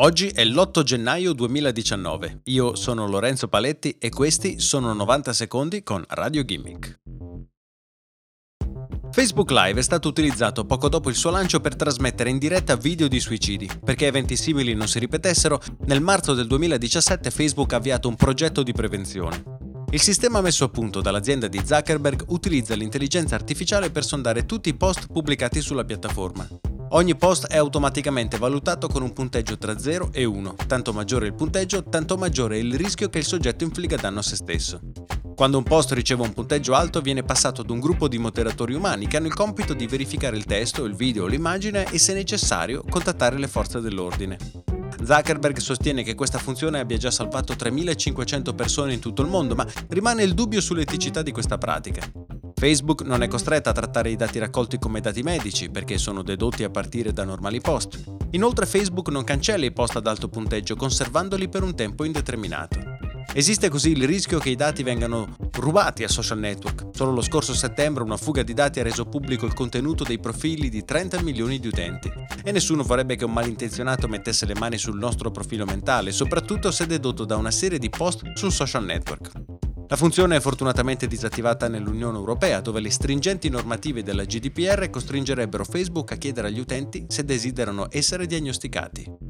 Oggi è l'8 gennaio 2019. Io sono Lorenzo Paletti e questi sono 90 secondi con Radio Gimmick. Facebook Live è stato utilizzato poco dopo il suo lancio per trasmettere in diretta video di suicidi. Perché eventi simili non si ripetessero, nel marzo del 2017 Facebook ha avviato un progetto di prevenzione. Il sistema messo a punto dall'azienda di Zuckerberg utilizza l'intelligenza artificiale per sondare tutti i post pubblicati sulla piattaforma. Ogni post è automaticamente valutato con un punteggio tra 0 e 1. Tanto maggiore il punteggio, tanto maggiore è il rischio che il soggetto infligga danno a se stesso. Quando un post riceve un punteggio alto viene passato ad un gruppo di moderatori umani che hanno il compito di verificare il testo, il video o l'immagine e se necessario contattare le forze dell'ordine. Zuckerberg sostiene che questa funzione abbia già salvato 3.500 persone in tutto il mondo, ma rimane il dubbio sull'eticità di questa pratica. Facebook non è costretta a trattare i dati raccolti come dati medici perché sono dedotti a partire da normali post. Inoltre Facebook non cancella i post ad alto punteggio conservandoli per un tempo indeterminato. Esiste così il rischio che i dati vengano rubati a social network. Solo lo scorso settembre una fuga di dati ha reso pubblico il contenuto dei profili di 30 milioni di utenti. E nessuno vorrebbe che un malintenzionato mettesse le mani sul nostro profilo mentale, soprattutto se dedotto da una serie di post su social network. La funzione è fortunatamente disattivata nell'Unione Europea, dove le stringenti normative della GDPR costringerebbero Facebook a chiedere agli utenti se desiderano essere diagnosticati.